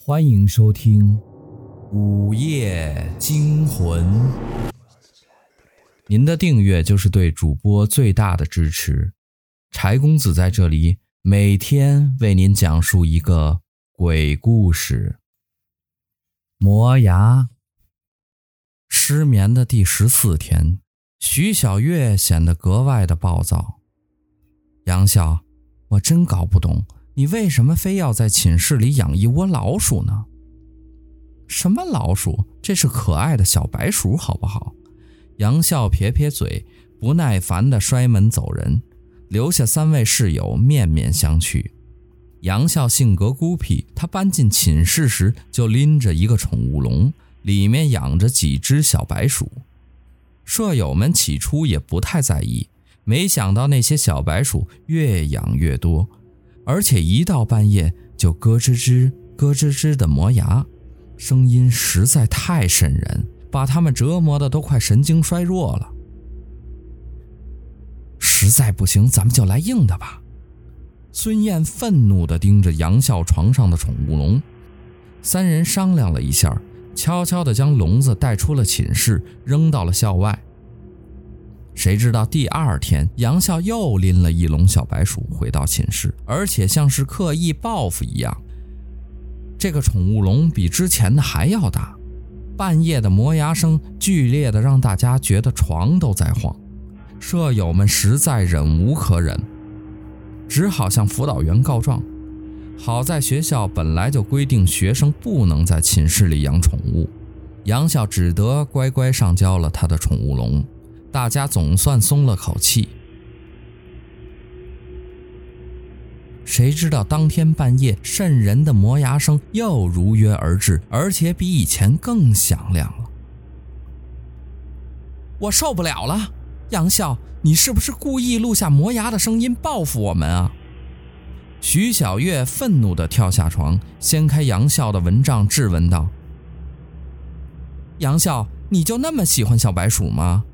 欢迎收听《午夜惊魂》。您的订阅就是对主播最大的支持。柴公子在这里每天为您讲述一个鬼故事。磨牙。失眠的第十四天，徐小月显得格外的暴躁。杨笑，我真搞不懂。你为什么非要在寝室里养一窝老鼠呢？什么老鼠？这是可爱的小白鼠，好不好？杨笑撇撇嘴，不耐烦地摔门走人，留下三位室友面面相觑。杨笑性格孤僻，他搬进寝室时就拎着一个宠物笼，里面养着几只小白鼠。舍友们起初也不太在意，没想到那些小白鼠越养越多。而且一到半夜就咯吱吱、咯吱吱的磨牙，声音实在太瘆人，把他们折磨的都快神经衰弱了。实在不行，咱们就来硬的吧！孙燕愤怒地盯着杨笑床上的宠物笼，三人商量了一下，悄悄地将笼子带出了寝室，扔到了校外。谁知道第二天，杨笑又拎了一笼小白鼠回到寝室，而且像是刻意报复一样。这个宠物笼比之前的还要大，半夜的磨牙声剧烈的让大家觉得床都在晃。舍友们实在忍无可忍，只好向辅导员告状。好在学校本来就规定学生不能在寝室里养宠物，杨笑只得乖乖上交了他的宠物笼。大家总算松了口气。谁知道当天半夜，瘆人的磨牙声又如约而至，而且比以前更响亮了。我受不了了，杨笑，你是不是故意录下磨牙的声音报复我们啊？徐小月愤怒地跳下床，掀开杨笑的蚊帐，质问道：“杨笑，你就那么喜欢小白鼠吗？”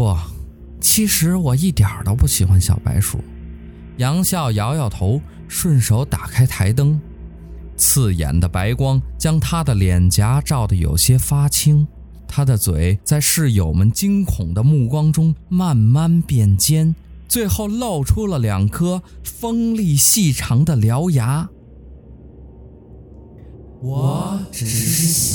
不，其实我一点都不喜欢小白鼠。杨笑摇摇头，顺手打开台灯，刺眼的白光将他的脸颊照得有些发青，他的嘴在室友们惊恐的目光中慢慢变尖，最后露出了两颗锋利细长的獠牙。我只是喜。